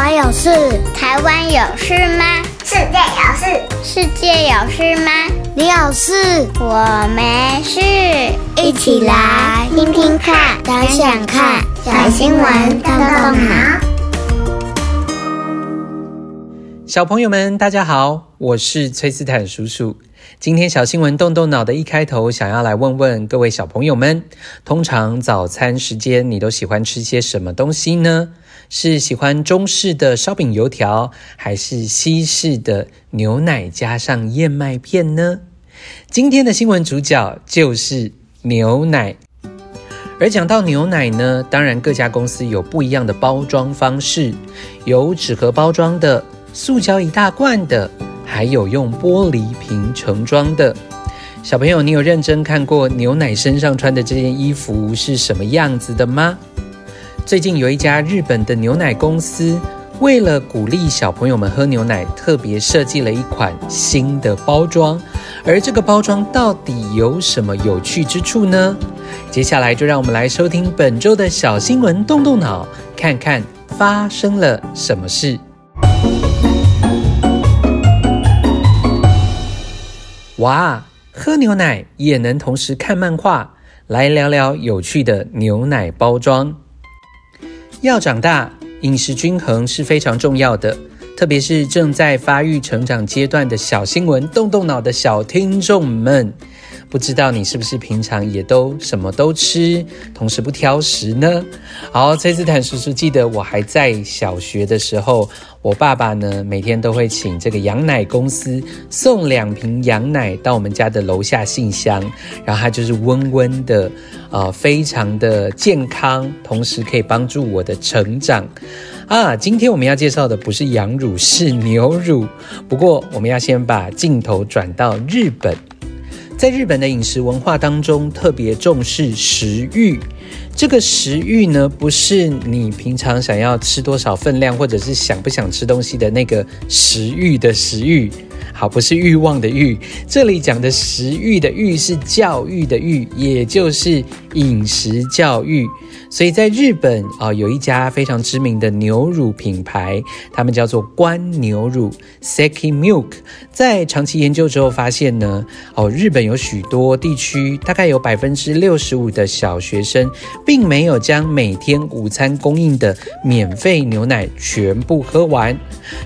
我有事，台湾有事吗？世界有事，世界有事吗？你有事，我没事。一起来听听看，想想看，小新闻动动脑。小朋友们，大家好，我是崔斯坦叔叔。今天小新闻动动脑的一开头，想要来问问各位小朋友们：通常早餐时间你都喜欢吃些什么东西呢？是喜欢中式的烧饼油条，还是西式的牛奶加上燕麦片呢？今天的新闻主角就是牛奶。而讲到牛奶呢，当然各家公司有不一样的包装方式，有纸盒包装的，塑胶一大罐的。还有用玻璃瓶盛装的。小朋友，你有认真看过牛奶身上穿的这件衣服是什么样子的吗？最近有一家日本的牛奶公司，为了鼓励小朋友们喝牛奶，特别设计了一款新的包装。而这个包装到底有什么有趣之处呢？接下来就让我们来收听本周的小新闻，动动脑，看看发生了什么事。哇，喝牛奶也能同时看漫画，来聊聊有趣的牛奶包装。要长大，饮食均衡是非常重要的，特别是正在发育成长阶段的小新闻，动动脑的小听众们。不知道你是不是平常也都什么都吃，同时不挑食呢？好，崔斯坦叔叔记得我还在小学的时候，我爸爸呢每天都会请这个羊奶公司送两瓶羊奶到我们家的楼下信箱，然后它就是温温的，呃，非常的健康，同时可以帮助我的成长。啊，今天我们要介绍的不是羊乳，是牛乳。不过我们要先把镜头转到日本。在日本的饮食文化当中，特别重视食欲。这个食欲呢，不是你平常想要吃多少分量，或者是想不想吃东西的那个食欲的食欲。好，不是欲望的欲。这里讲的食欲的欲是教育的育，也就是饮食教育。所以在日本啊、哦，有一家非常知名的牛乳品牌，他们叫做关牛乳 （Seki Milk）。在长期研究之后发现呢，哦，日本有许多地区，大概有百分之六十五的小学生，并没有将每天午餐供应的免费牛奶全部喝完。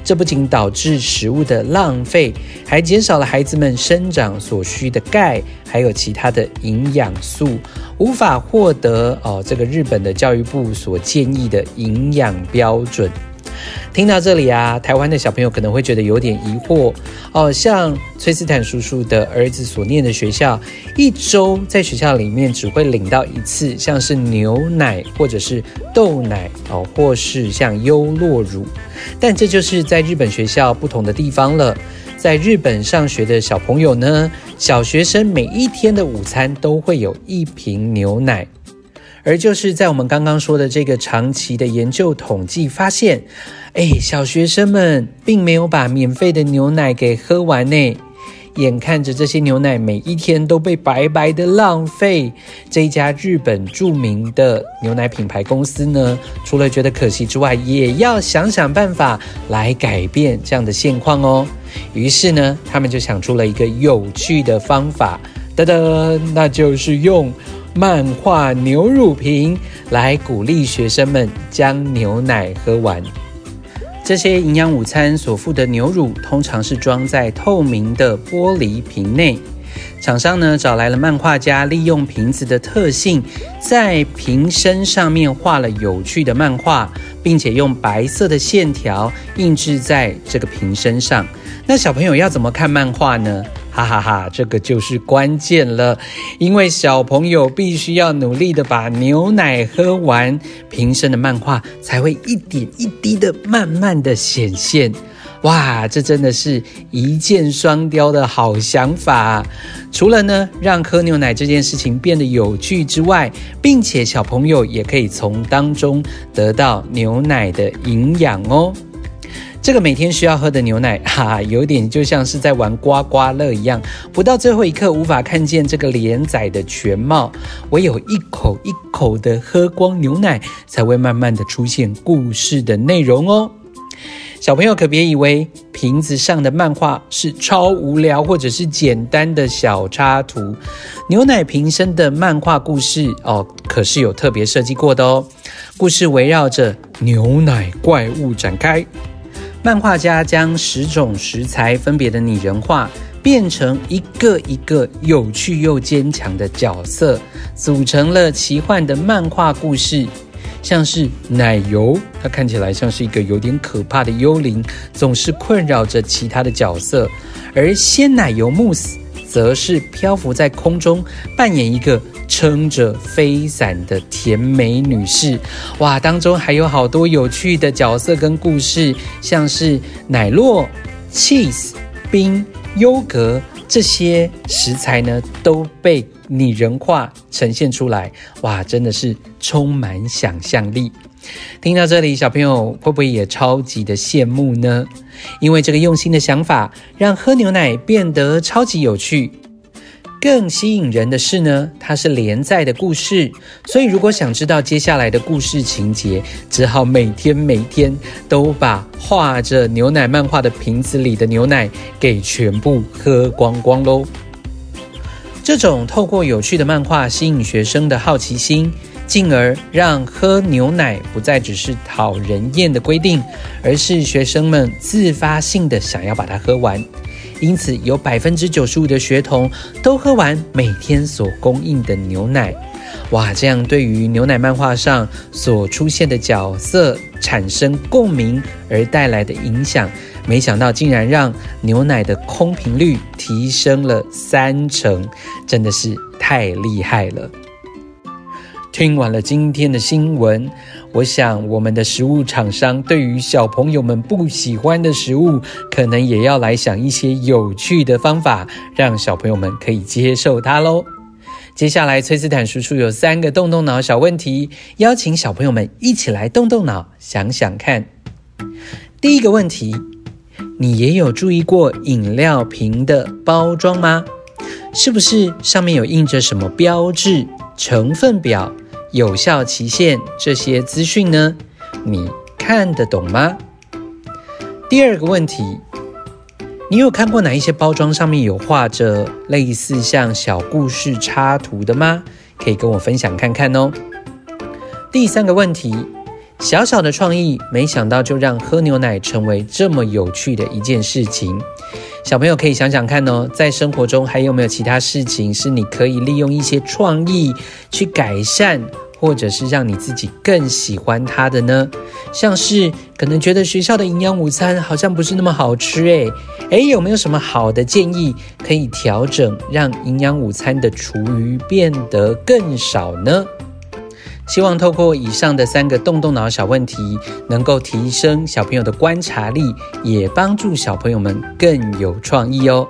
这不仅导致食物的浪费，还减少了孩子们生长所需的钙，还有其他的营养素。无法获得哦，这个日本的教育部所建议的营养标准。听到这里啊，台湾的小朋友可能会觉得有点疑惑哦。像崔斯坦叔叔的儿子所念的学校，一周在学校里面只会领到一次，像是牛奶或者是豆奶哦，或是像优酪乳。但这就是在日本学校不同的地方了。在日本上学的小朋友呢，小学生每一天的午餐都会有一瓶牛奶，而就是在我们刚刚说的这个长期的研究统计发现，哎，小学生们并没有把免费的牛奶给喝完呢。眼看着这些牛奶每一天都被白白的浪费，这一家日本著名的牛奶品牌公司呢，除了觉得可惜之外，也要想想办法来改变这样的现况哦。于是呢，他们就想出了一个有趣的方法，噔噔，那就是用漫画牛乳瓶来鼓励学生们将牛奶喝完。这些营养午餐所附的牛乳，通常是装在透明的玻璃瓶内。厂商呢，找来了漫画家，利用瓶子的特性，在瓶身上面画了有趣的漫画，并且用白色的线条印制在这个瓶身上。那小朋友要怎么看漫画呢？哈哈哈，这个就是关键了，因为小朋友必须要努力的把牛奶喝完，瓶身的漫画才会一点一滴的慢慢的显现。哇，这真的是一箭双雕的好想法！除了呢，让喝牛奶这件事情变得有趣之外，并且小朋友也可以从当中得到牛奶的营养哦。这个每天需要喝的牛奶，哈，有点就像是在玩刮刮乐一样，不到最后一刻无法看见这个连载的全貌，唯有一口一口的喝光牛奶，才会慢慢的出现故事的内容哦。小朋友可别以为瓶子上的漫画是超无聊或者是简单的小插图，牛奶瓶身的漫画故事哦，可是有特别设计过的哦。故事围绕着牛奶怪物展开，漫画家将十种食材分别的拟人化，变成一个一个有趣又坚强的角色，组成了奇幻的漫画故事。像是奶油，它看起来像是一个有点可怕的幽灵，总是困扰着其他的角色；而鲜奶油慕斯则是漂浮在空中，扮演一个撑着飞伞的甜美女士。哇，当中还有好多有趣的角色跟故事，像是奶酪、cheese、冰、优格这些食材呢，都被拟人化呈现出来，哇，真的是充满想象力。听到这里，小朋友会不会也超级的羡慕呢？因为这个用心的想法，让喝牛奶变得超级有趣。更吸引人的是呢，它是连载的故事，所以如果想知道接下来的故事情节，只好每天每天都把画着牛奶漫画的瓶子里的牛奶给全部喝光光喽。这种透过有趣的漫画吸引学生的好奇心，进而让喝牛奶不再只是讨人厌的规定，而是学生们自发性的想要把它喝完。因此，有百分之九十五的学童都喝完每天所供应的牛奶。哇，这样对于牛奶漫画上所出现的角色产生共鸣而带来的影响。没想到竟然让牛奶的空瓶率提升了三成，真的是太厉害了！听完了今天的新闻，我想我们的食物厂商对于小朋友们不喜欢的食物，可能也要来想一些有趣的方法，让小朋友们可以接受它喽。接下来，崔斯坦叔叔有三个动动脑小问题，邀请小朋友们一起来动动脑，想想看。第一个问题。你也有注意过饮料瓶的包装吗？是不是上面有印着什么标志、成分表、有效期限这些资讯呢？你看得懂吗？第二个问题，你有看过哪一些包装上面有画着类似像小故事插图的吗？可以跟我分享看看哦。第三个问题。小小的创意，没想到就让喝牛奶成为这么有趣的一件事情。小朋友可以想想看哦，在生活中还有没有其他事情是你可以利用一些创意去改善，或者是让你自己更喜欢它的呢？像是可能觉得学校的营养午餐好像不是那么好吃诶，诶，有没有什么好的建议可以调整，让营养午餐的厨余变得更少呢？希望透过以上的三个动动脑小问题，能够提升小朋友的观察力，也帮助小朋友们更有创意哦。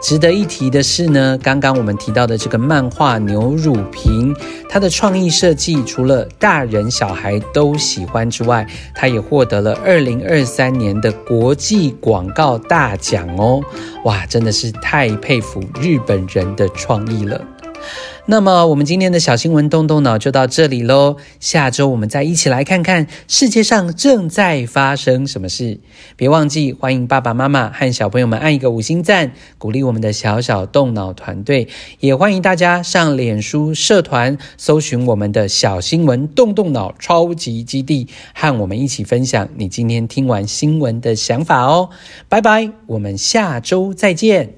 值得一提的是呢，刚刚我们提到的这个漫画牛乳瓶，它的创意设计除了大人小孩都喜欢之外，它也获得了二零二三年的国际广告大奖哦。哇，真的是太佩服日本人的创意了。那么，我们今天的小新闻动动脑就到这里喽。下周我们再一起来看看世界上正在发生什么事。别忘记欢迎爸爸妈妈和小朋友们按一个五星赞，鼓励我们的小小动脑团队。也欢迎大家上脸书社团搜寻我们的小新闻动动脑超级基地，和我们一起分享你今天听完新闻的想法哦。拜拜，我们下周再见。